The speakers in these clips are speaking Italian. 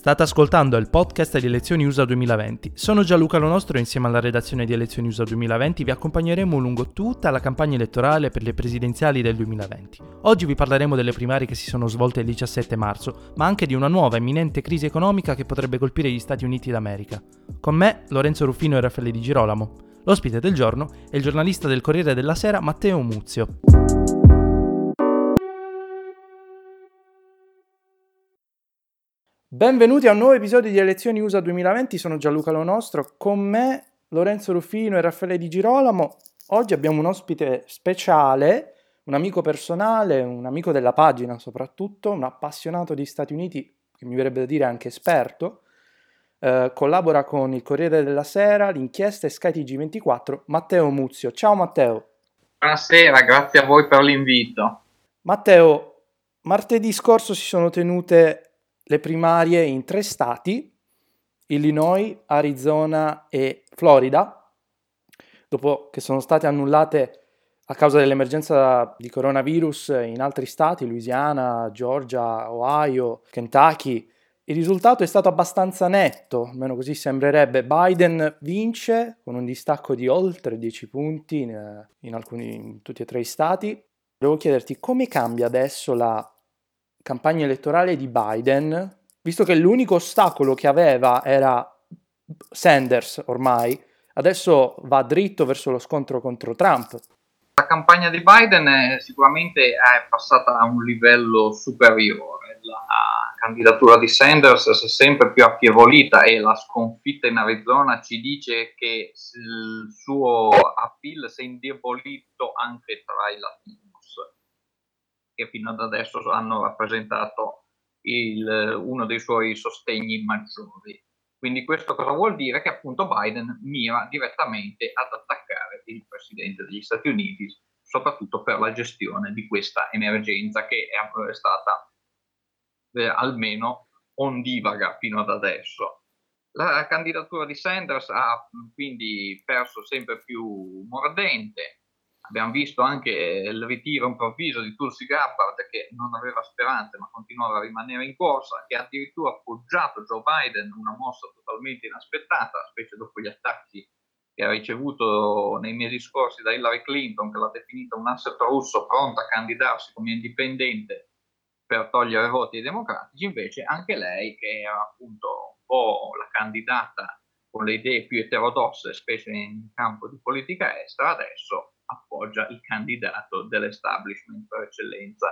State ascoltando il podcast di Elezioni USA 2020. Sono Gianluca Lonostro e insieme alla redazione di Elezioni USA 2020 vi accompagneremo lungo tutta la campagna elettorale per le presidenziali del 2020. Oggi vi parleremo delle primarie che si sono svolte il 17 marzo, ma anche di una nuova imminente crisi economica che potrebbe colpire gli Stati Uniti d'America. Con me, Lorenzo Ruffino e Raffaele Di Girolamo. L'ospite del giorno è il giornalista del Corriere della Sera Matteo Muzio. Benvenuti a un nuovo episodio di Elezioni USA 2020, sono Gianluca Lonostro, con me Lorenzo Ruffino e Raffaele Di Girolamo. Oggi abbiamo un ospite speciale, un amico personale, un amico della pagina soprattutto, un appassionato di Stati Uniti, che mi verrebbe da dire anche esperto. Eh, collabora con il Corriere della Sera, l'inchiesta e skytg 24 Matteo Muzio. Ciao Matteo. Buonasera, grazie a voi per l'invito. Matteo, martedì scorso si sono tenute le primarie in tre stati, Illinois, Arizona e Florida, dopo che sono state annullate a causa dell'emergenza di coronavirus in altri stati, Louisiana, Georgia, Ohio, Kentucky. Il risultato è stato abbastanza netto, almeno così sembrerebbe. Biden vince con un distacco di oltre 10 punti in, in, alcuni, in tutti e tre i stati. Volevo chiederti come cambia adesso la campagna elettorale di Biden, visto che l'unico ostacolo che aveva era Sanders ormai, adesso va dritto verso lo scontro contro Trump. La campagna di Biden è, sicuramente è passata a un livello superiore. La candidatura di Sanders si è sempre più affievolita e la sconfitta in Arizona ci dice che il suo appeal si è indebolito anche tra i latini che fino ad adesso hanno rappresentato il, uno dei suoi sostegni maggiori. Quindi questo cosa vuol dire? Che appunto Biden mira direttamente ad attaccare il Presidente degli Stati Uniti, soprattutto per la gestione di questa emergenza che è stata eh, almeno ondivaga fino ad adesso. La candidatura di Sanders ha quindi perso sempre più mordente, Abbiamo visto anche il ritiro improvviso di Tulsi Gabbard che non aveva speranze ma continuava a rimanere in corsa, che ha addirittura appoggiato Joe Biden, una mossa totalmente inaspettata, specie dopo gli attacchi che ha ricevuto nei mesi scorsi da Hillary Clinton, che l'ha definita un asset russo pronta a candidarsi come indipendente per togliere voti ai democratici, invece anche lei, che era appunto un po' la candidata con le idee più eterodosse, specie in campo di politica estera, adesso appoggia il candidato dell'establishment per eccellenza.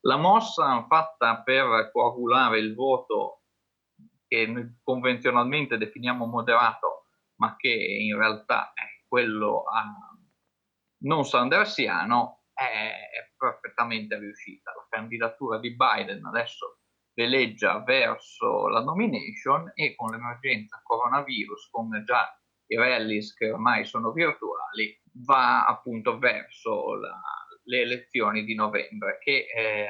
La mossa fatta per coagulare il voto che convenzionalmente definiamo moderato, ma che in realtà è quello non sandersiano, è, è perfettamente riuscita. La candidatura di Biden adesso veleggia verso la nomination e con l'emergenza coronavirus, con già i rallies che ormai sono virtuali, va appunto verso la, le elezioni di novembre che eh,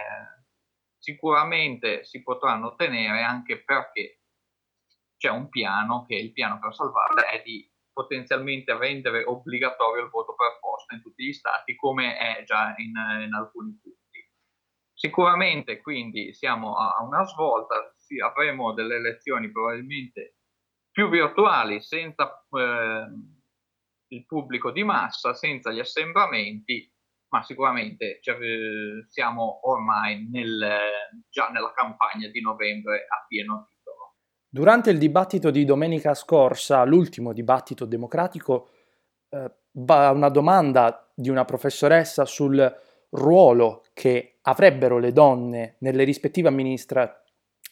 sicuramente si potranno ottenere anche perché c'è un piano che il piano per salvarla è di potenzialmente rendere obbligatorio il voto per posta in tutti gli stati come è già in, in alcuni punti. Sicuramente quindi siamo a una svolta, sì, avremo delle elezioni probabilmente più virtuali senza eh, il pubblico di massa, senza gli assembramenti, ma sicuramente cioè, siamo ormai nel, già nella campagna di novembre a pieno titolo. Durante il dibattito di domenica scorsa, l'ultimo dibattito democratico, eh, una domanda di una professoressa sul ruolo che avrebbero le donne nelle rispettive amministra-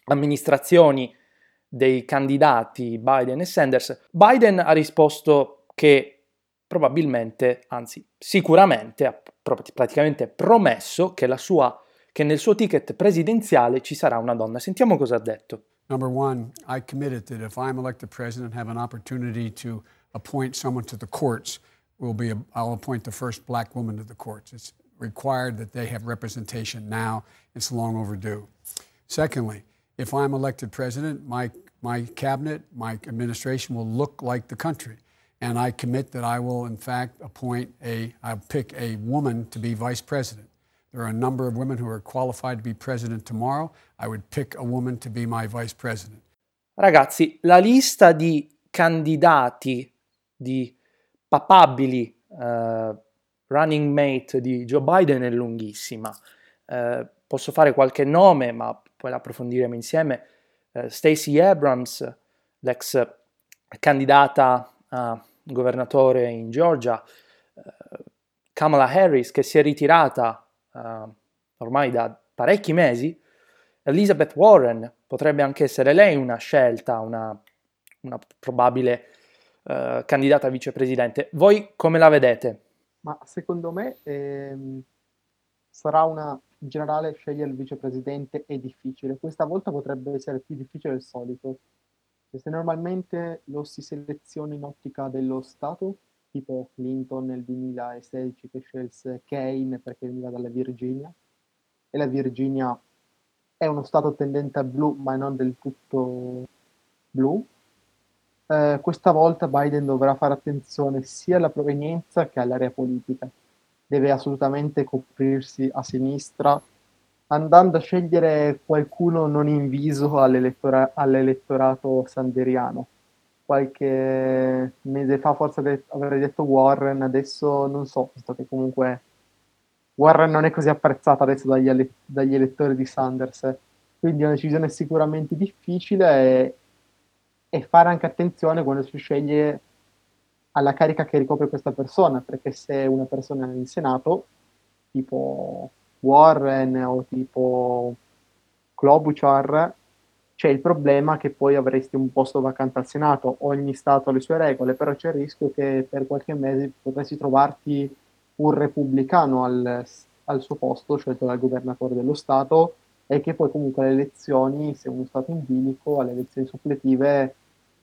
amministrazioni dei candidati Biden e Sanders, Biden ha risposto che probabilmente, anzi sicuramente, ha praticamente promesso che, sua, che nel suo ticket presidenziale ci sarà una donna. Sentiamo cosa ha detto. Number one, I committed that if I'm elected president, have an opportunity to appoint someone to the courts, will be a, I'll appoint the first black woman to the courts. It's required that they have representation now. It's long overdue. Secondly, if I'm elected president, my, my cabinet, my administration will look like the country. And I commit that I will, in fact, appoint a, I'll pick a woman to be vice president. There are a number of women who are qualified to be president tomorrow. I would pick a woman to be my vice president. Ragazzi, la lista di candidati, di papabili uh, running mate di Joe Biden è lunghissima. Uh, posso fare qualche nome, ma poi l'approfondiremo insieme. Uh, Stacey Abrams, l'ex candidata a governatore in Georgia, Kamala Harris che si è ritirata ormai da parecchi mesi, Elizabeth Warren potrebbe anche essere lei una scelta, una, una probabile uh, candidata a vicepresidente. Voi come la vedete? Ma secondo me ehm, sarà una in generale scegliere il vicepresidente è difficile. Questa volta potrebbe essere più difficile del solito. Se normalmente lo si seleziona in ottica dello Stato, tipo Clinton nel 2016 che scelse Kane perché veniva dalla Virginia, e la Virginia è uno stato tendente a blu, ma non del tutto blu. Eh, questa volta Biden dovrà fare attenzione sia alla provenienza che all'area politica. Deve assolutamente coprirsi a sinistra, andando a scegliere qualcuno non inviso all'elettora- all'elettorato sanderiano. Qualche mese fa forse de- avrei detto Warren, adesso non so, visto che comunque Warren non è così apprezzata adesso dagli, ele- dagli elettori di Sanders, quindi è una decisione sicuramente difficile e, e fare anche attenzione quando si sceglie alla carica che ricopre questa persona, perché se una persona in Senato, tipo Warren o tipo Klobuchar, c'è il problema che poi avresti un posto vacante al Senato, ogni Stato ha le sue regole, però c'è il rischio che per qualche mese potresti trovarti un repubblicano al, al suo posto, scelto dal governatore dello Stato, e che poi comunque alle elezioni, se uno Stato in bilico, alle elezioni suppletive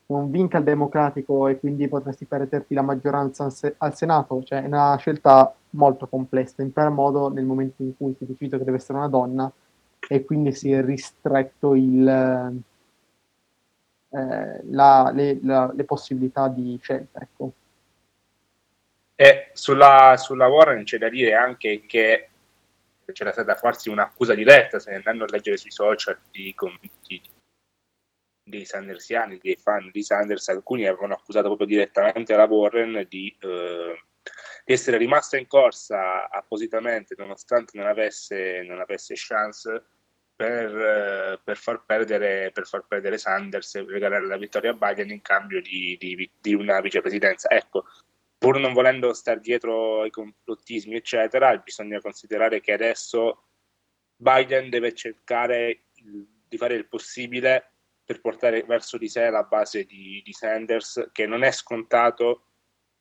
non vinca il democratico e quindi potresti perderti la maggioranza al Senato, cioè è una scelta molto complessa, in per modo nel momento in cui si decide che deve essere una donna e quindi si è ristretto il, eh, la, le, la, le, possibilità di scelta. Ecco. E sulla, sulla Warren c'è da dire anche che c'era stata farsi un'accusa diretta, se andando a leggere sui social di commenti dei Sandersiani, dei fan di Sanders, alcuni avevano accusato proprio direttamente la Warren di, eh, essere rimasta in corsa appositamente, nonostante non avesse, non avesse chance per, eh, per, far perdere, per far perdere Sanders e regalare la vittoria a Biden in cambio di, di, di una vicepresidenza. Ecco, pur non volendo stare dietro ai complottismi, eccetera, bisogna considerare che adesso Biden deve cercare di fare il possibile per portare verso di sé la base di, di Sanders, che non è scontato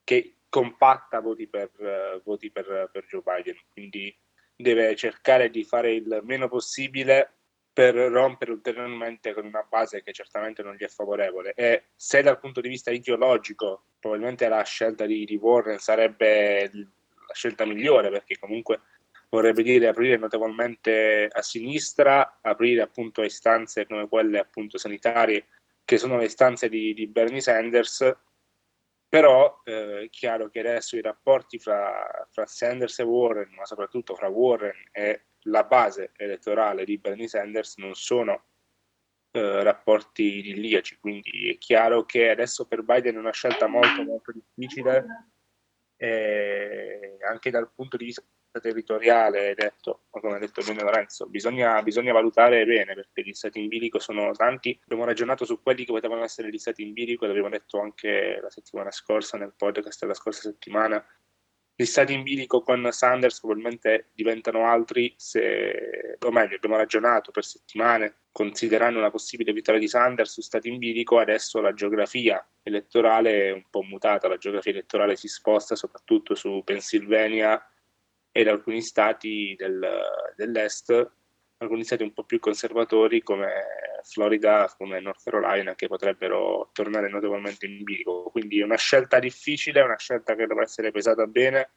che compatta voti per, uh, voti per, per Joe Biden. Quindi deve cercare di fare il meno possibile per rompere ulteriormente con una base che certamente non gli è favorevole. E se dal punto di vista ideologico probabilmente la scelta di, di Warren sarebbe la scelta migliore, perché comunque vorrebbe dire aprire notevolmente a sinistra, aprire appunto a istanze come quelle appunto sanitarie, che sono le istanze di, di Bernie Sanders, però eh, è chiaro che adesso i rapporti fra, fra Sanders e Warren, ma soprattutto fra Warren e la base elettorale di Bernie Sanders non sono eh, rapporti idilliaci, quindi è chiaro che adesso per Biden è una scelta molto molto difficile eh, anche dal punto di vista territoriale, detto, come ha detto bene Lorenzo, bisogna, bisogna, valutare bene perché gli stati in bilico sono tanti. Abbiamo ragionato su quelli che potevano essere gli stati in bilico, l'abbiamo detto anche la settimana scorsa nel podcast della scorsa settimana gli stati in bilico con Sanders probabilmente diventano altri se, o meglio, abbiamo ragionato per settimane considerando una possibile vittoria di Sanders su stati in bilico, adesso la geografia elettorale è un po' mutata, la geografia elettorale si sposta soprattutto su Pennsylvania ed alcuni stati del, dell'est, alcuni stati un po' più conservatori come Florida, come North Carolina, che potrebbero tornare notevolmente in bilico. Quindi è una scelta difficile, una scelta che dovrà essere pesata bene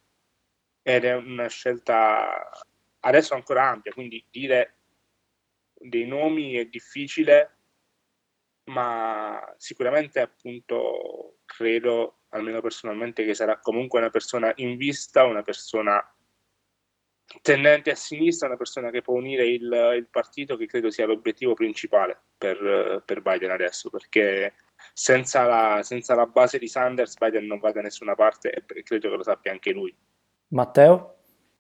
ed è una scelta adesso ancora ampia, quindi dire dei nomi è difficile, ma sicuramente appunto credo, almeno personalmente, che sarà comunque una persona in vista, una persona tendente a sinistra, una persona che può unire il, il partito, che credo sia l'obiettivo principale per, per Biden adesso, perché senza la, senza la, base di Sanders Biden non va da nessuna parte e credo che lo sappia anche lui. Matteo?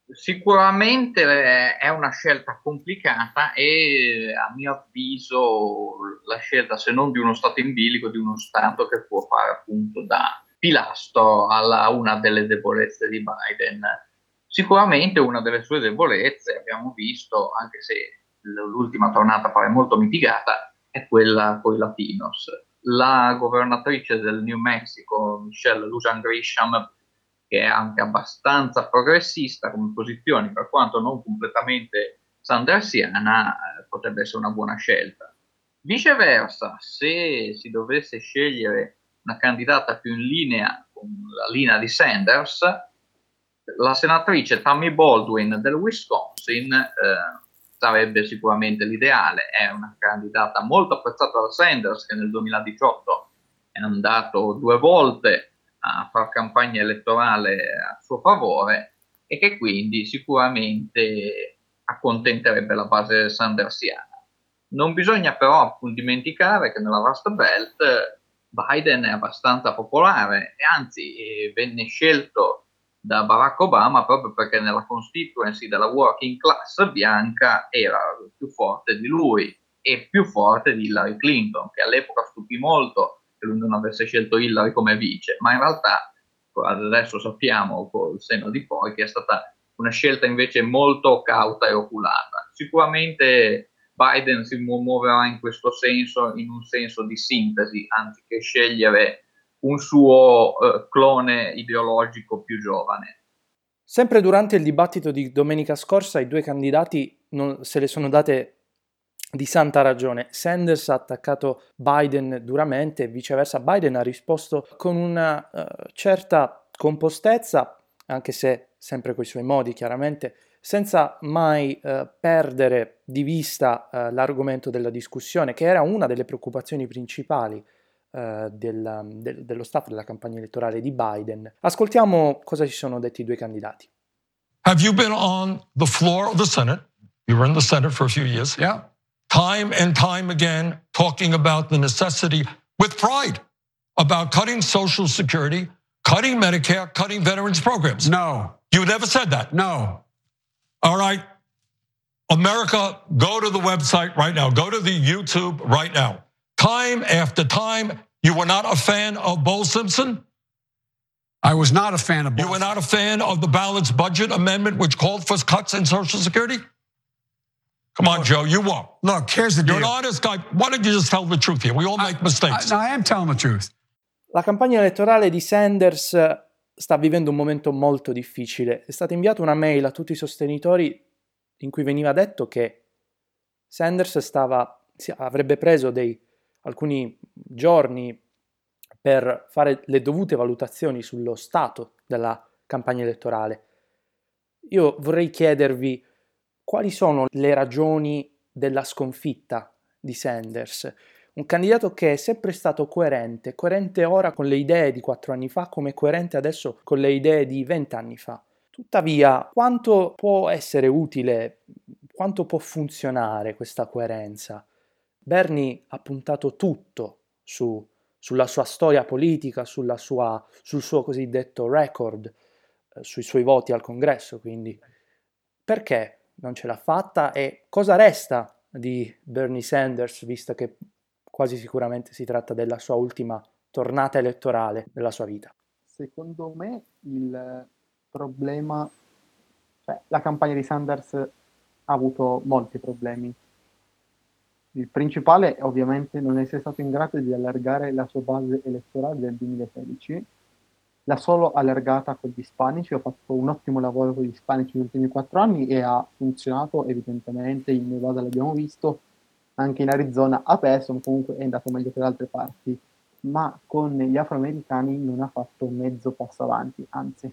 Sicuramente è una scelta complicata e a mio avviso la scelta se non di uno Stato in bilico, di uno Stato che può fare appunto da pilastro a una delle debolezze di Biden. Sicuramente una delle sue debolezze, abbiamo visto, anche se l'ultima tornata pare molto mitigata, è quella con i latinos. La governatrice del New Mexico, Michelle Lujan Grisham, che è anche abbastanza progressista come posizioni, per quanto non completamente sandersiana, eh, potrebbe essere una buona scelta. Viceversa, se si dovesse scegliere una candidata più in linea con la linea di Sanders, la senatrice Tammy Baldwin del Wisconsin eh, sarebbe sicuramente l'ideale. È una candidata molto apprezzata da Sanders che nel 2018 è andato due volte a fare campagna elettorale a suo favore e che quindi sicuramente accontenterebbe la base sandersiana. Non bisogna però dimenticare che nella Rust Belt Biden è abbastanza popolare e anzi eh, venne scelto da Barack Obama proprio perché nella constituency della working class bianca era più forte di lui e più forte di Hillary Clinton, che all'epoca stupì molto che lui non avesse scelto Hillary come vice, ma in realtà adesso sappiamo col seno di poi che è stata una scelta invece molto cauta e oculata. Sicuramente Biden si muoverà in questo senso, in un senso di sintesi, anziché scegliere un suo eh, clone ideologico più giovane. Sempre durante il dibattito di domenica scorsa i due candidati non, se le sono date di santa ragione. Sanders ha attaccato Biden duramente e viceversa Biden ha risposto con una uh, certa compostezza, anche se sempre con i suoi modi chiaramente, senza mai uh, perdere di vista uh, l'argomento della discussione, che era una delle preoccupazioni principali del, del, dello staff della campagna elettorale di Biden. Ascoltiamo cosa ci sono detti i due candidati. Have you been on the floor of the Senate? You were in the Senate for a few years. Yeah. time and time again talking about the necessity with pride about cutting Social Security, cutting Medicare, cutting veterans programs. No. You never said that. No. All right. America, go to the website right now. Go to the YouTube right now. Time after time, you were not a fan of Bo Simpson? I was not a fan of Bo. You were not a fan of the balanced budget amendment, which called for cuts in Social Security? Come on, Joe, you won't. Look, here's the You're deal. an honest guy. Why don't you just tell the truth here? We all make mistakes. I, I am telling the truth. La campagna elettorale di Sanders sta vivendo un momento molto difficile. È stata inviata una mail a tutti i sostenitori in cui veniva detto che Sanders stava, avrebbe preso dei, alcuni giorni per fare le dovute valutazioni sullo stato della campagna elettorale. Io vorrei chiedervi quali sono le ragioni della sconfitta di Sanders? Un candidato che è sempre stato coerente, coerente ora con le idee di quattro anni fa come coerente adesso con le idee di vent'anni fa. Tuttavia, quanto può essere utile, quanto può funzionare questa coerenza? Bernie ha puntato tutto su, sulla sua storia politica, sua, sul suo cosiddetto record, eh, sui suoi voti al congresso, quindi. Perché non ce l'ha fatta e cosa resta di Bernie Sanders, visto che quasi sicuramente si tratta della sua ultima tornata elettorale della sua vita? Secondo me il problema, cioè la campagna di Sanders ha avuto molti problemi. Il principale ovviamente non essere stato in grado di allargare la sua base elettorale del 2016 l'ha solo allargata con gli ispanici, ho fatto un ottimo lavoro con gli ispanici negli ultimi quattro anni e ha funzionato evidentemente, in Nevada l'abbiamo visto, anche in Arizona ha perso, ma comunque è andato meglio che da altre parti, ma con gli afroamericani non ha fatto mezzo passo avanti, anzi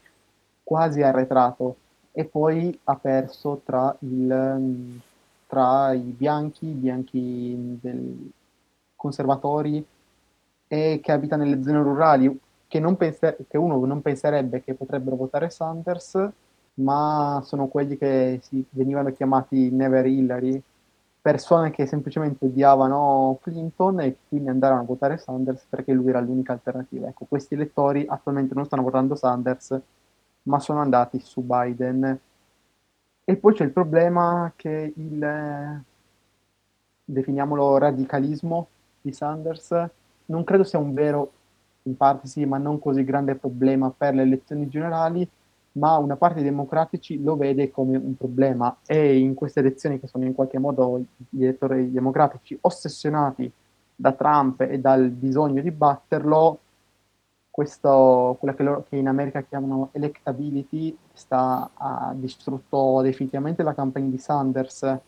quasi arretrato. E poi ha perso tra, il, tra i bianchi, i bianchi conservatori e che abita nelle zone rurali, che, penser- che uno non penserebbe che potrebbero votare Sanders ma sono quelli che si venivano chiamati Never Hillary, persone che semplicemente odiavano Clinton e quindi andarono a votare Sanders perché lui era l'unica alternativa. Ecco, questi elettori attualmente non stanno votando Sanders, ma sono andati su Biden. E poi c'è il problema che il, definiamolo radicalismo di Sanders, non credo sia un vero, in parte sì, ma non così grande problema per le elezioni generali, ma una parte dei democratici lo vede come un problema. E in queste elezioni che sono in qualche modo gli elettori democratici ossessionati da Trump e dal bisogno di batterlo, questo, quella che, loro, che in America chiamano electability sta, ha distrutto definitivamente la campagna di Sanders.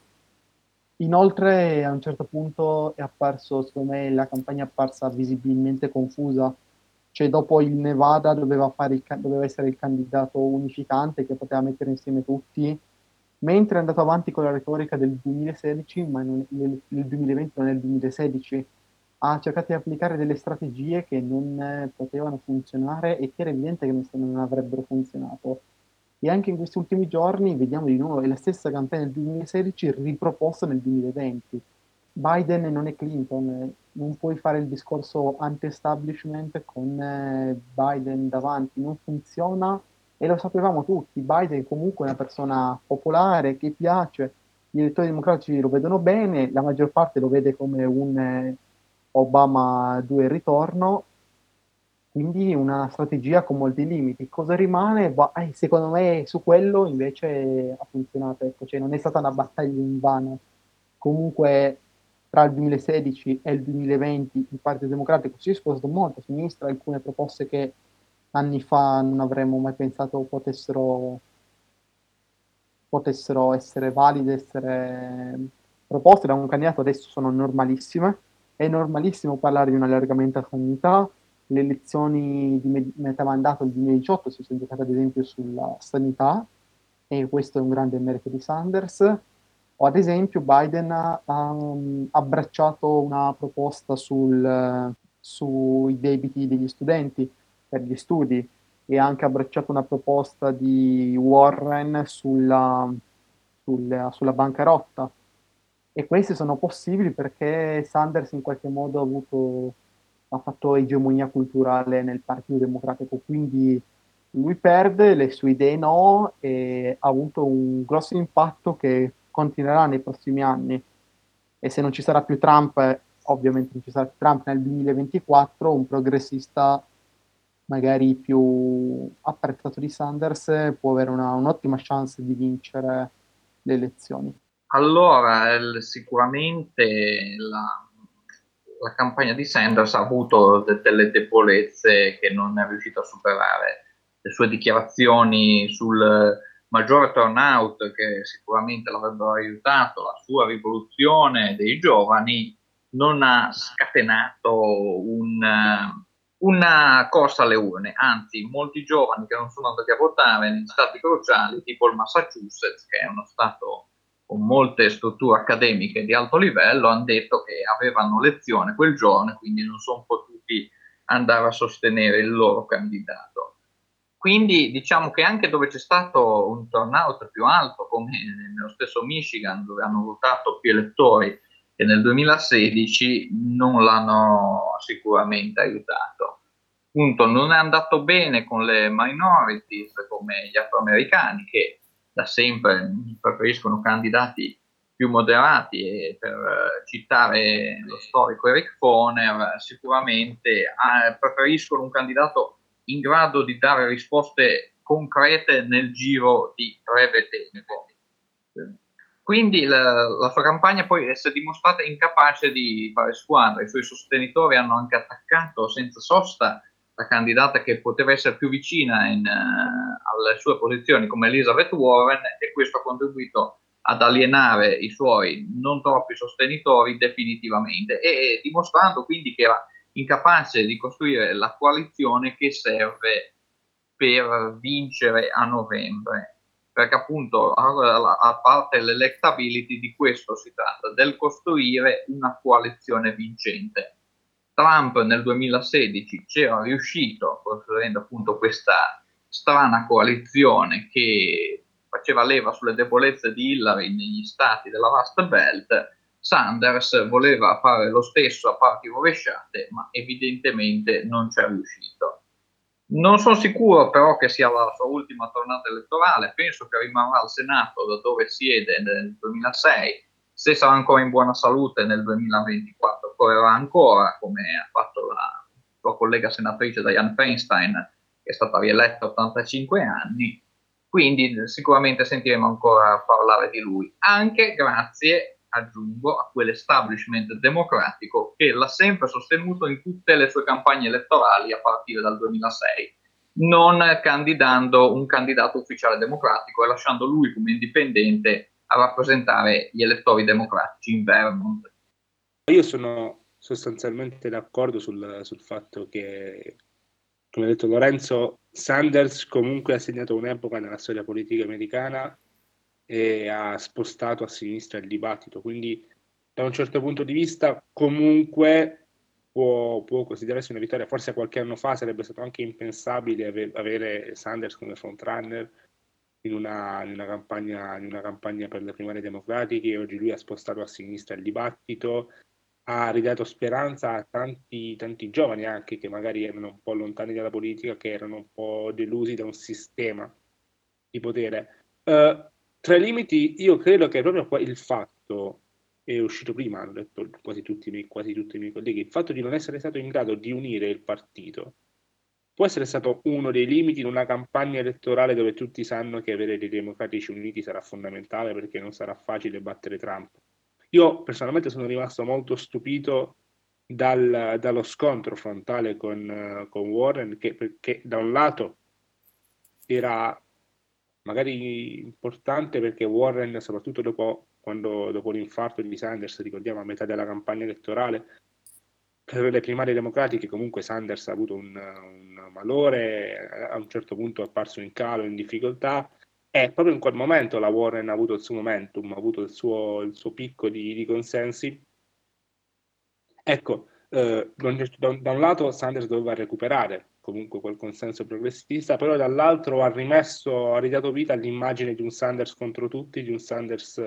Inoltre a un certo punto è apparso, secondo me, la campagna è apparsa visibilmente confusa cioè dopo il Nevada doveva, il, doveva, essere il candidato unificante che poteva mettere insieme tutti, mentre è andato avanti con la retorica del 2016, ma non, nel, nel 2020 non nel 2016, ha cercato di applicare delle strategie che non eh, potevano funzionare e che era evidente che non, avrebbero funzionato. E anche in questi ultimi giorni vediamo di nuovo la stessa campagna del 2016 riproposta nel 2020 Biden non è Clinton, non puoi fare il discorso anti-establishment con eh, Biden davanti, non funziona e lo sapevamo tutti. Biden comunque è una persona popolare che piace, gli elettori democratici lo vedono bene, la maggior parte lo vede come un eh, Obama 2 ritorno, quindi una strategia con molti limiti. Cosa rimane? Bah, eh, secondo me su quello invece ha funzionato, ecco, cioè non è stata una battaglia in vano. Comunque tra il 2016 e il 2020 il Partito Democratico si è spostato molto a sinistra, alcune proposte che anni fa non avremmo mai pensato potessero, potessero essere valide, essere proposte da un candidato adesso sono normalissime. È normalissimo parlare di un allargamento a sanità, le elezioni di metà mandato del 2018 si sono giocate ad esempio sulla sanità e questo è un grande merito di Sanders o ad esempio Biden ha um, abbracciato una proposta sul, sui debiti degli studenti per gli studi e ha anche abbracciato una proposta di Warren sulla, sulla, sulla bancarotta. E queste sono possibili perché Sanders in qualche modo ha, avuto, ha fatto egemonia culturale nel Partito Democratico, quindi lui perde, le sue idee no, e ha avuto un grosso impatto che continuerà nei prossimi anni e se non ci sarà più Trump, ovviamente non ci sarà più Trump nel 2024, un progressista magari più apprezzato di Sanders può avere una, un'ottima chance di vincere le elezioni. Allora, sicuramente la, la campagna di Sanders ha avuto de- delle debolezze che non è riuscito a superare. Le sue dichiarazioni sul maggiore turnout che sicuramente l'avrebbero aiutato, la sua rivoluzione dei giovani non ha scatenato un, una corsa alle urne, anzi molti giovani che non sono andati a votare in stati cruciali tipo il Massachusetts, che è uno stato con molte strutture accademiche di alto livello, hanno detto che avevano lezione quel giorno quindi non sono potuti andare a sostenere il loro candidato. Quindi diciamo che anche dove c'è stato un turnout più alto, come nello stesso Michigan, dove hanno votato più elettori che nel 2016, non l'hanno sicuramente aiutato. Appunto, non è andato bene con le minorities come gli afroamericani, che da sempre preferiscono candidati più moderati e per citare lo storico Eric Foner, sicuramente eh, preferiscono un candidato in grado di dare risposte concrete nel giro di breve tempo. Quindi la, la, sua campagna poi si è dimostrata incapace di fare squadra, i suoi sostenitori hanno anche attaccato senza sosta la candidata che poteva essere più vicina in, uh, alle sue posizioni come Elizabeth Warren e questo ha contribuito ad alienare i suoi non troppi sostenitori definitivamente e dimostrando quindi che era incapace di costruire la coalizione che serve per vincere a novembre. Perché appunto, a parte l'electability, di questo si tratta, del costruire una coalizione vincente. Trump nel 2016 c'era riuscito, costruendo appunto questa strana coalizione che faceva leva sulle debolezze di Hillary negli stati della Rust Belt, Sanders voleva fare lo stesso a parti rovesciate, ma evidentemente non ci è riuscito. Non sono sicuro però che sia la sua ultima tornata elettorale, penso che rimarrà al Senato da dove siede nel 2006, se sarà ancora in buona salute nel 2024 correrà ancora, come ha fatto la sua collega senatrice Diane Feinstein, che è stata rieletta a 85 anni, quindi sicuramente sentiremo ancora parlare di lui, anche grazie, aggiungo, a quell'establishment democratico che l'ha sempre sostenuto in tutte le sue campagne elettorali a partire dal 2006, non candidando un candidato ufficiale democratico e lasciando lui come indipendente a rappresentare gli elettori democratici in Vermont. Io sono sostanzialmente d'accordo sul, sul fatto che come ha detto Lorenzo, Sanders comunque ha segnato un'epoca nella storia politica americana e ha spostato a sinistra il dibattito, quindi da un certo punto di vista comunque può, può considerarsi una vittoria, forse qualche anno fa sarebbe stato anche impensabile ave, avere Sanders come frontrunner in una, in, una campagna, in una campagna per le primarie democratiche, oggi lui ha spostato a sinistra il dibattito, ha ridato speranza a tanti, tanti giovani anche che magari erano un po' lontani dalla politica, che erano un po' delusi da un sistema di potere. Uh, tra i limiti, io credo che proprio il fatto, è uscito prima, hanno detto quasi tutti, quasi tutti i miei colleghi, il fatto di non essere stato in grado di unire il partito può essere stato uno dei limiti in una campagna elettorale dove tutti sanno che avere dei democratici uniti sarà fondamentale perché non sarà facile battere Trump. Io personalmente sono rimasto molto stupito dal, dallo scontro frontale con, con Warren, che, che da un lato era magari importante perché Warren, soprattutto dopo, quando, dopo l'infarto di Sanders, ricordiamo a metà della campagna elettorale, per le primarie democratiche comunque Sanders ha avuto un, un malore, a un certo punto è apparso in calo, in difficoltà, e proprio in quel momento la Warren ha avuto il suo momentum, ha avuto il suo, il suo picco di, di, consensi. Ecco, eh, da, un lato Sanders doveva recuperare comunque quel consenso progressista, però dall'altro ha rimesso, ha ridato vita all'immagine di un Sanders contro tutti, di un Sanders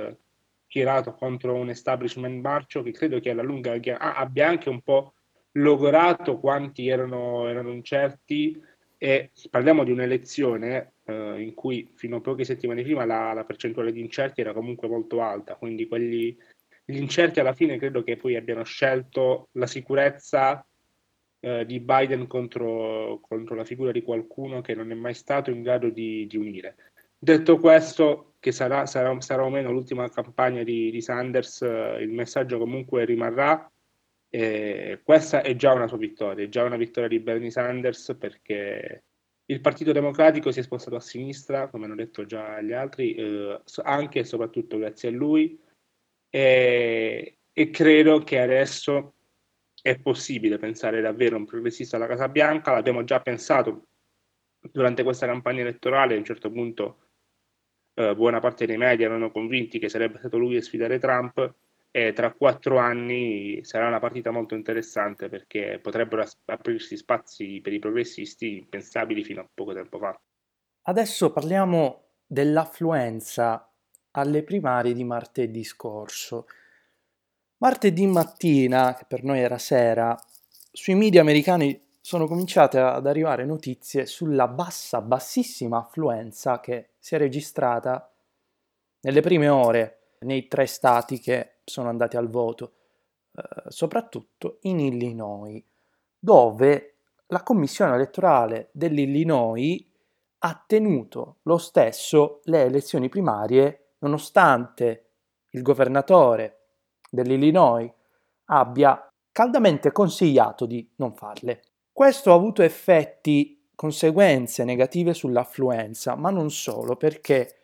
schierato contro un establishment marcio che credo che alla lunga abbia anche un po' logorato quanti erano, erano incerti e parliamo di un'elezione eh, in cui fino a poche settimane prima la, la, percentuale di incerti era comunque molto alta, quindi quelli, gli incerti alla fine credo che poi abbiano scelto la sicurezza eh, di Biden contro, contro, la figura di qualcuno che non è mai stato in grado di, di unire. Detto questo, che sarà, sarà, sarà, o meno l'ultima campagna di, di Sanders, eh, il messaggio comunque rimarrà. E questa è già una sua vittoria, è già una vittoria di Bernie Sanders perché il Partito Democratico si è spostato a sinistra, come hanno detto già gli altri, eh, anche e soprattutto grazie a lui. E, e, credo che adesso è possibile pensare davvero a un progressista alla Casa Bianca, l'abbiamo già pensato durante questa campagna elettorale, a un certo punto eh, buona parte dei media erano convinti che sarebbe stato lui a sfidare Trump, e tra quattro anni sarà una partita molto interessante perché potrebbero aprirsi spazi per i progressisti impensabili fino a poco tempo fa. Adesso parliamo dell'affluenza alle primarie di martedì scorso. Martedì mattina, che per noi era sera, sui media americani sono cominciate ad arrivare notizie sulla bassa, bassissima affluenza che si è registrata nelle prime ore nei tre stati che sono andati al voto, eh, soprattutto in Illinois, dove la commissione elettorale dell'Illinois ha tenuto lo stesso le elezioni primarie nonostante il governatore dell'Illinois abbia caldamente consigliato di non farle. Questo ha avuto effetti, conseguenze negative sull'affluenza, ma non solo, perché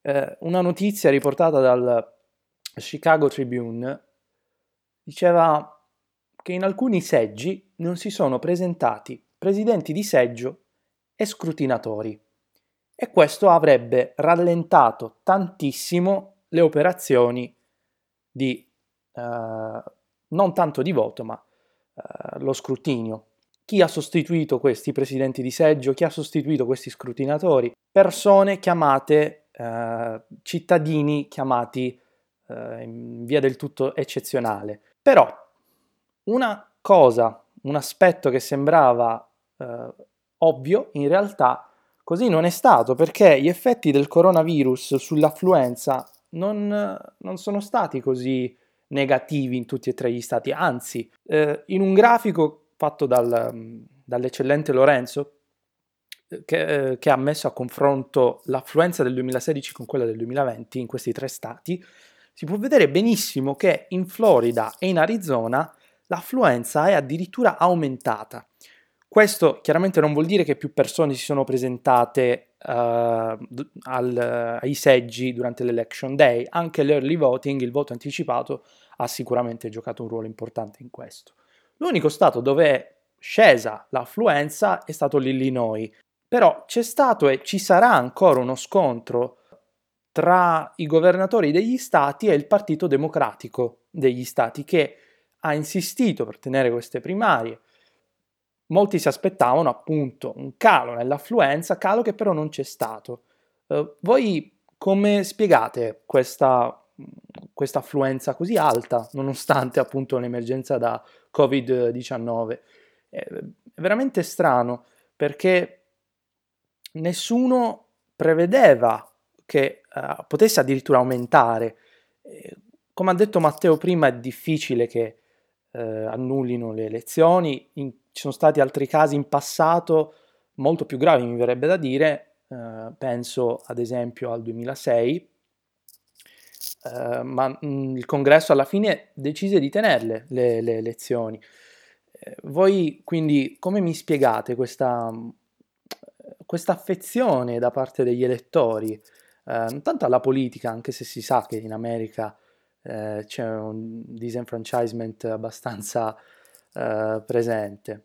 eh, una notizia riportata dal Chicago Tribune diceva che in alcuni seggi non si sono presentati presidenti di seggio e scrutinatori e questo avrebbe rallentato tantissimo le operazioni di eh, non tanto di voto ma eh, lo scrutinio. Chi ha sostituito questi presidenti di seggio, chi ha sostituito questi scrutinatori, persone chiamate, eh, cittadini chiamati eh, in via del tutto eccezionale. Però una cosa, un aspetto che sembrava eh, ovvio, in realtà così non è stato, perché gli effetti del coronavirus sull'affluenza non, non sono stati così negativi in tutti e tre gli stati, anzi, eh, in un grafico fatto dal, dall'eccellente Lorenzo, eh, che, eh, che, ha messo a confronto l'affluenza del 2016 con quella del 2020 in questi tre stati, si può vedere benissimo che in Florida e in Arizona l'affluenza è addirittura aumentata. Questo chiaramente non vuol dire che più persone si sono presentate uh, al, ai seggi durante l'election day, anche l'early voting, il voto anticipato, ha sicuramente giocato un ruolo importante in questo. L'unico stato dove è scesa l'affluenza è stato l'Illinois, però c'è stato e ci sarà ancora uno scontro tra i governatori degli stati e il Partito Democratico degli stati che ha insistito per tenere queste primarie. Molti si aspettavano appunto un calo nell'affluenza, calo che però non c'è stato. Uh, voi come spiegate questa, affluenza così alta, nonostante appunto l'emergenza da Covid-19? È veramente strano perché nessuno prevedeva che uh, potesse addirittura aumentare. Eh, come ha detto Matteo prima, è difficile che uh, annullino le elezioni. In, ci sono stati altri casi in passato molto più gravi, mi verrebbe da dire. Uh, penso ad esempio al 2006, ma mh, mm, il congresso alla fine decise di tenerle le, le elezioni. voi quindi come mi spiegate questa, questa affezione da parte degli elettori eh, tanto alla politica, anche se si sa che in America eh, c'è un disenfranchisement abbastanza eh, presente.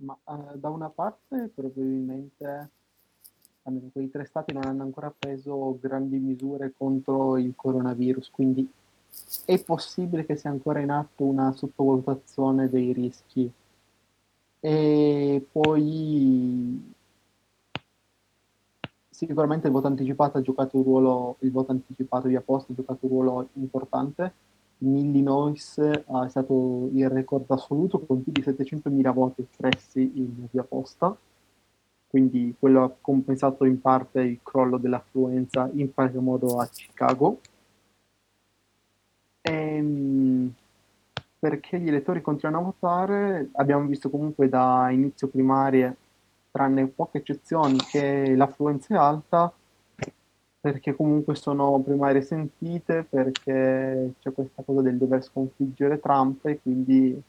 Ma eh, da una parte probabilmente almeno quei tre stati non hanno ancora preso grandi misure contro il coronavirus, quindi è possibile che sia ancora in atto una sottovalutazione dei rischi. E poi sicuramente il voto anticipato ha giocato un ruolo, il voto anticipato via posta ha giocato un ruolo importante. In Illinois è stato il record assoluto con più di 700.000 voti espressi in via posta, quindi quello ha compensato in parte il crollo dell'affluenza, in qualche modo a Chicago. Ehm, perché gli elettori continuano a votare, abbiamo visto comunque da inizio primarie tranne poche eccezioni, che l'affluenza è alta, perché comunque sono primarie sentite, perché c'è questa cosa del dover sconfiggere Trump e quindi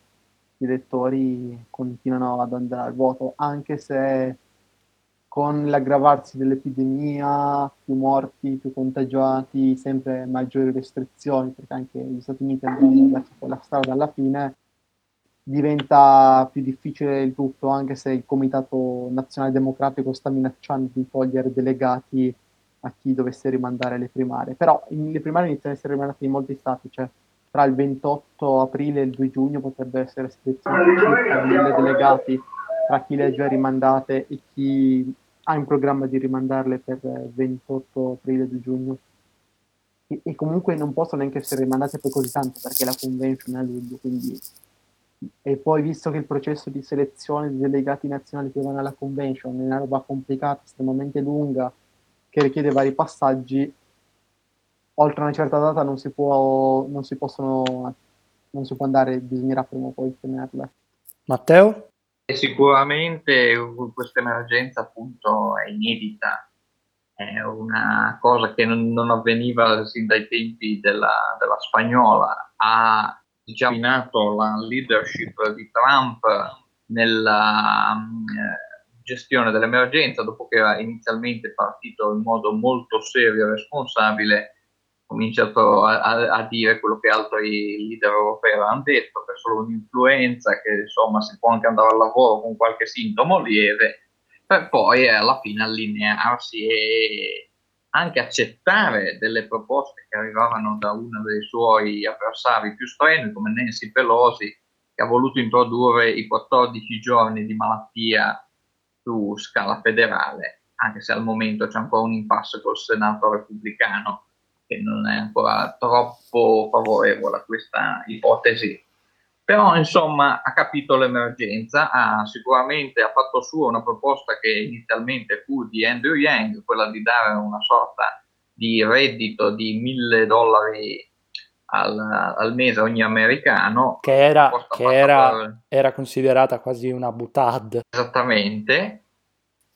gli elettori continuano ad andare al voto, anche se con l'aggravarsi dell'epidemia, più morti, più contagiati, sempre maggiori restrizioni, perché anche gli Stati Uniti andranno verso quella strada alla fine, diventa più difficile il tutto, anche se il Comitato Nazionale Democratico sta minacciando di togliere delegati a chi dovesse rimandare le primarie. Però in, le primarie iniziano ad essere rimandate in molti stati, cioè tra il 28 aprile e il 2 giugno potrebbe essere selezionati circa mille delegati tra chi le ha già rimandate e chi ha in programma di rimandarle per 28 aprile e 2 giugno. E, e comunque non possono neanche essere rimandate per così tanto perché la convention è a luglio, quindi e poi visto che il processo di selezione dei delegati nazionali che vanno alla convention è una roba complicata, estremamente lunga, che richiede vari passaggi, oltre una certa data non si può, non si possono, non si può andare, bisognerà prima o poi tenerle. Matteo? Sicuramente questa emergenza appunto è inedita, è una cosa che non, non avveniva sin dai tempi della, della spagnola, ha diciamo, nato la leadership di Trump nella eh, gestione dell'emergenza, dopo che era inizialmente partito in modo molto serio e responsabile, cominciato a, a, a, dire quello che altri leader europei avevano detto, che è solo un'influenza, che insomma si può anche andare al lavoro con qualche sintomo lieve, per poi alla fine allinearsi e anche accettare delle proposte che arrivavano da uno dei suoi avversari più strenui come Nancy Pelosi che ha voluto introdurre i 14 giorni di malattia su scala federale, anche se al momento c'è ancora un impasse col Senato repubblicano che non è ancora troppo favorevole a questa ipotesi. Però insomma ha capito l'emergenza, ha sicuramente ha fatto sua una proposta che inizialmente fu di Andrew Yang, quella di dare una sorta di reddito di mille dollari al, al, mese ogni americano. Che, era, che era, per... era, considerata quasi una butad. Esattamente.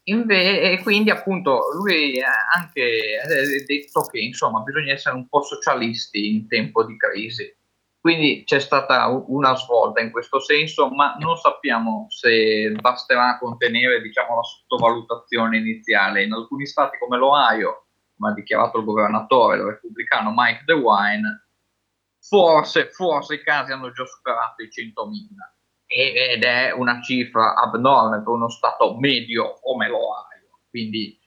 Inve- e quindi appunto lui ha anche detto che insomma bisogna essere un po' socialisti in tempo di crisi. Quindi c'è stata una svolta in questo senso, ma non sappiamo se basterà contenere diciamo, la sottovalutazione iniziale. In alcuni stati come l'Ohio, come ha dichiarato il governatore, il repubblicano Mike DeWine, forse, forse i casi hanno già superato i 100.000 ed è una cifra abnorme per uno stato medio come l'Ohio. Quindi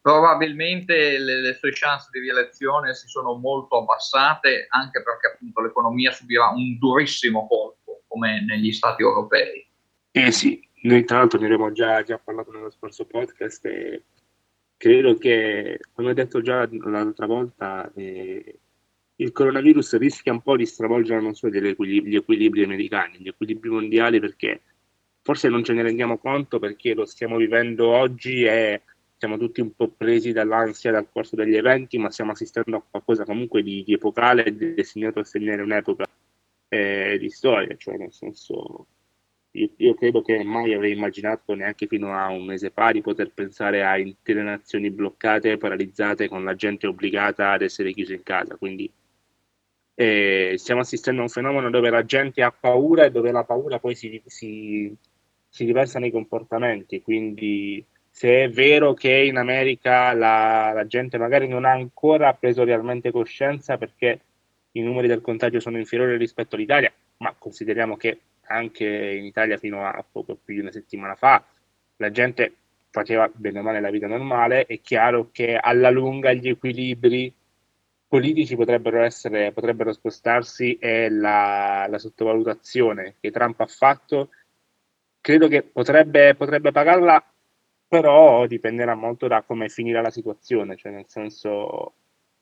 probabilmente le, le, sue chance di rielezione si sono molto abbassate anche perché appunto l'economia subirà un durissimo colpo come negli stati europei. Eh sì, noi tra l'altro ne abbiamo già, già parlato nello scorso podcast e credo che, come ho detto già l'altra volta, eh, il coronavirus rischia un po' di stravolgere non solo gli equilibri, gli equilibri americani, gli equilibri mondiali, perché forse non ce ne rendiamo conto perché lo stiamo vivendo oggi e siamo tutti un po' presi dall'ansia dal corso degli eventi, ma stiamo assistendo a qualcosa comunque di, di epocale e destinato a segnare un'epoca eh, di storia, cioè nel senso io, io, credo che mai avrei immaginato neanche fino a un mese fa di poter pensare a intere nazioni bloccate, paralizzate, con la gente obbligata ad essere chiusa in casa, quindi e stiamo assistendo a un fenomeno dove la gente ha paura e dove la paura poi si, si, si riversa nei comportamenti. Quindi, se è vero che in America la, la, gente magari non ha ancora preso realmente coscienza perché i numeri del contagio sono inferiori rispetto all'Italia, ma consideriamo che anche in Italia fino a poco più di una settimana fa la gente faceva bene o male la vita normale, è chiaro che alla lunga gli equilibri politici potrebbero, essere, potrebbero spostarsi e la, la, sottovalutazione che Trump ha fatto credo che potrebbe, potrebbe pagarla, però dipenderà molto da come finirà la situazione, cioè nel senso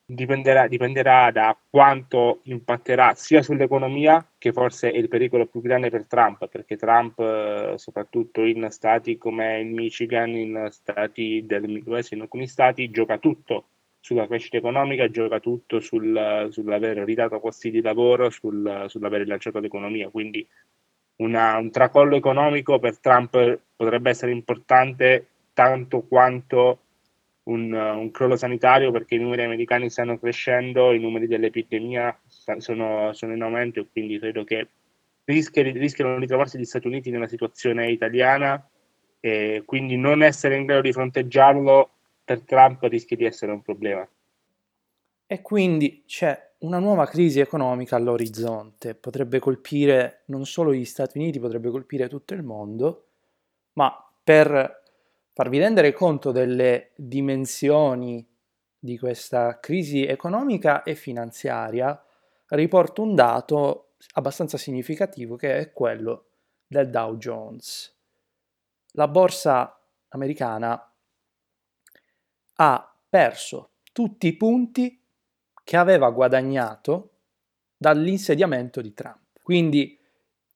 dipenderà, dipenderà da quanto impatterà sia sull'economia, che forse è il pericolo più grande per Trump, perché Trump, eh, soprattutto in stati come il Michigan, in stati del Midwest, in alcuni stati, gioca tutto sulla crescita economica, gioca tutto sul, sull'aver ridato posti di lavoro, sul, sull'aver rilanciato l'economia. Quindi una, un tracollo economico per Trump potrebbe essere importante tanto quanto un, un, crollo sanitario perché i numeri americani stanno crescendo, i numeri dell'epidemia sono, sono in aumento e quindi credo che rischi, rischiano di trovarsi gli Stati Uniti nella situazione italiana e quindi non essere in grado di fronteggiarlo per Trump rischia di essere un problema. E quindi c'è una nuova crisi economica all'orizzonte, potrebbe colpire non solo gli Stati Uniti, potrebbe colpire tutto il mondo, ma per farvi rendere conto delle dimensioni di questa crisi economica e finanziaria, riporto un dato abbastanza significativo che è quello del Dow Jones. La borsa americana ha perso tutti i punti che aveva guadagnato dall'insediamento di Trump. Quindi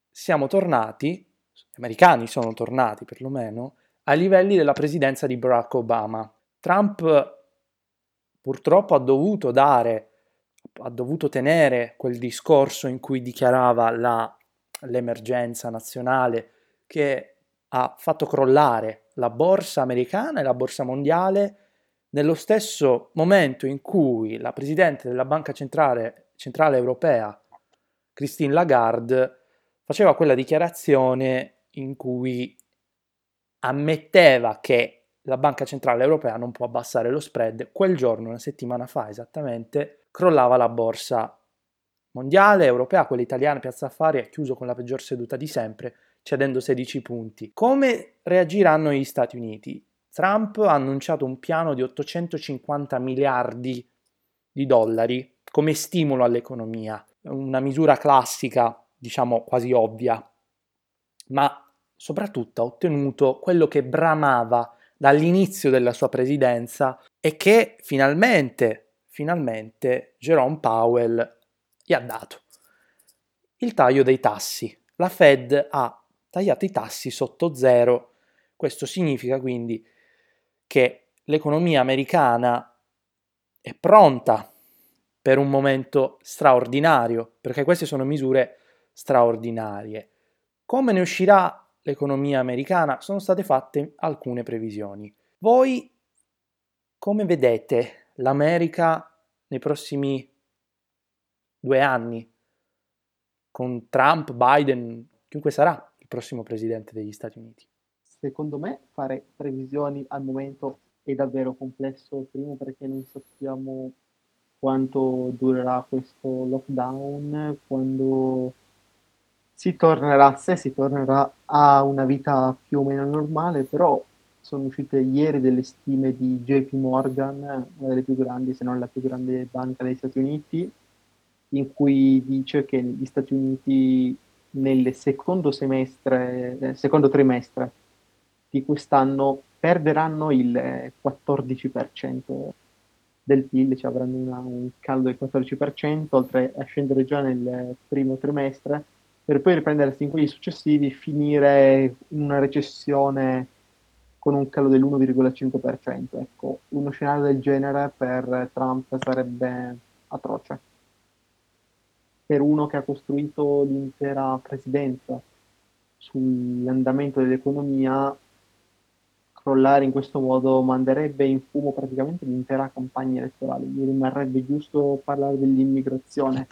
siamo tornati, gli americani sono tornati perlomeno, ai livelli della presidenza di Barack Obama. Trump purtroppo ha dovuto dare, ha dovuto tenere quel discorso in cui dichiarava la, l'emergenza nazionale che ha fatto crollare la borsa americana e la borsa mondiale nello stesso momento in cui la Presidente della Banca Centrale, Centrale Europea, Christine Lagarde, faceva quella dichiarazione in cui ammetteva che la Banca Centrale Europea non può abbassare lo spread, quel giorno, una settimana fa esattamente, crollava la borsa mondiale, europea, quella italiana, Piazza Affari, ha chiuso con la peggior seduta di sempre, cedendo 16 punti. Come reagiranno gli Stati Uniti? Trump ha annunciato un piano di 850 miliardi di dollari come stimolo all'economia, una misura classica diciamo quasi ovvia, ma soprattutto ha ottenuto quello che bramava dall'inizio della sua presidenza e che finalmente, finalmente Jerome Powell gli ha dato. Il taglio dei tassi. La Fed ha tagliato i tassi sotto zero. Questo significa quindi che l'economia americana è pronta per un momento straordinario, perché queste sono misure straordinarie. Come ne uscirà l'economia americana? Sono state fatte alcune previsioni. Voi come vedete l'America nei prossimi due anni? Con Trump, Biden, chiunque sarà il prossimo presidente degli Stati Uniti? Secondo me fare previsioni al momento è davvero complesso, primo perché non sappiamo quanto durerà questo lockdown, quando si tornerà, se si tornerà a una vita più o meno normale, però sono uscite ieri delle stime di JP Morgan, una delle più grandi, se non la più grande banca degli Stati Uniti, in cui dice che negli Stati Uniti nel secondo semestre, nel secondo trimestre di quest'anno perderanno il 14% del PIL, cioè avranno una, un calo del 14%, oltre a scendere già nel primo trimestre, per poi riprendersi in quelli successivi, finire in una recessione con un calo dell'1,5%. Ecco, uno scenario del genere per Trump sarebbe atroce. Per uno che ha costruito l'intera presidenza sull'andamento dell'economia, crollare in questo modo manderebbe in fumo praticamente l'intera campagna elettorale. Mi rimarrebbe giusto parlare dell'immigrazione,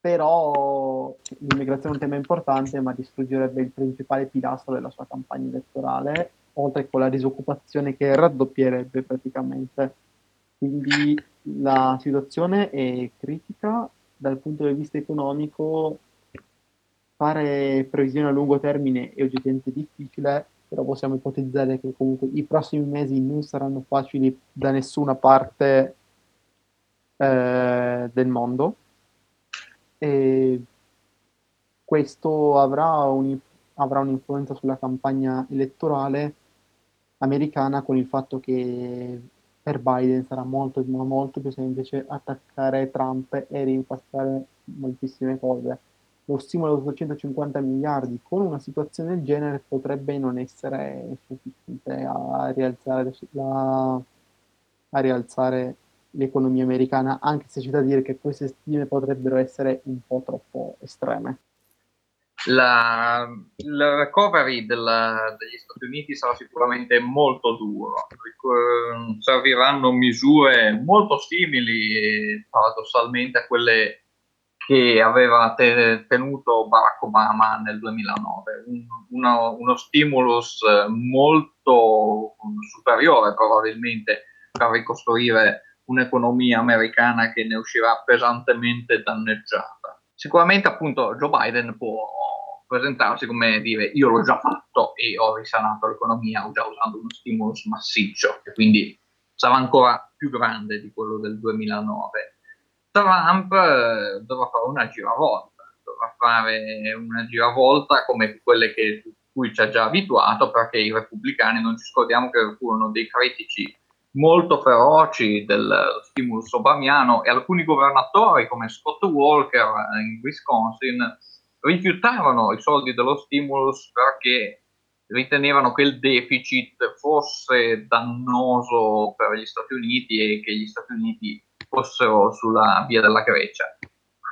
però l'immigrazione è un tema importante, ma distruggerebbe il principale pilastro della sua campagna elettorale, oltre con la disoccupazione che raddoppierebbe praticamente. Quindi la situazione è critica dal punto di vista economico. Fare previsioni a lungo termine è oggettivamente difficile, però possiamo ipotizzare che comunque i prossimi mesi non saranno facili da nessuna parte eh, del mondo. E questo avrà, un, avrà un'influenza sulla campagna elettorale americana con il fatto che per Biden sarà molto, molto più semplice attaccare Trump e rinfacciare moltissime cose lo stimolo da 150 miliardi con una situazione del genere potrebbe non essere sufficiente a rialzare, la, a rialzare l'economia americana, anche se c'è da dire che queste stime potrebbero essere un po' troppo estreme. La, la recovery della, degli Stati Uniti sarà sicuramente molto duro, serviranno misure molto simili paradossalmente a quelle che aveva te- tenuto Barack Obama nel 2009, un, uno, uno, stimulus molto superiore probabilmente per ricostruire un'economia americana che ne uscirà pesantemente danneggiata. Sicuramente appunto Joe Biden può presentarsi come dire io l'ho già fatto e ho risanato l'economia già usando uno stimulus massiccio e quindi sarà ancora più grande di quello del 2009 Trump eh, dovrà fare una giravolta, dovrà fare una giravolta come quelle che, cui ci ha già abituato, perché i repubblicani, non ci scordiamo che furono dei critici molto feroci del stimulus obamiano e alcuni governatori come Scott Walker in Wisconsin rifiutavano i soldi dello stimulus perché ritenevano che il deficit fosse dannoso per gli Stati Uniti e che gli Stati Uniti fossero sulla via della Grecia.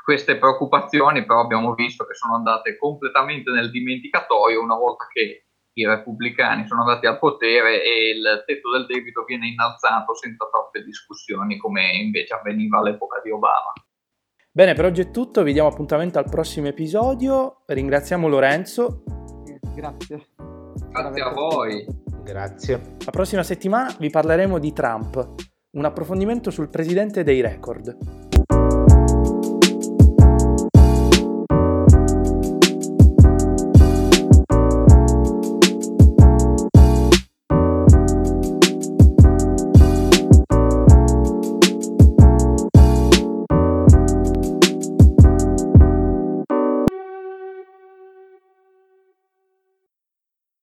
Queste preoccupazioni però abbiamo visto che sono andate completamente nel dimenticatoio una volta che i repubblicani sono andati al potere e il tetto del debito viene innalzato senza troppe discussioni come invece avveniva all'epoca di Obama. Bene, per oggi è tutto, vi diamo appuntamento al prossimo episodio. Ringraziamo Lorenzo. Grazie. Grazie a voi. Grazie. La prossima settimana vi parleremo di Trump un approfondimento sul presidente dei record.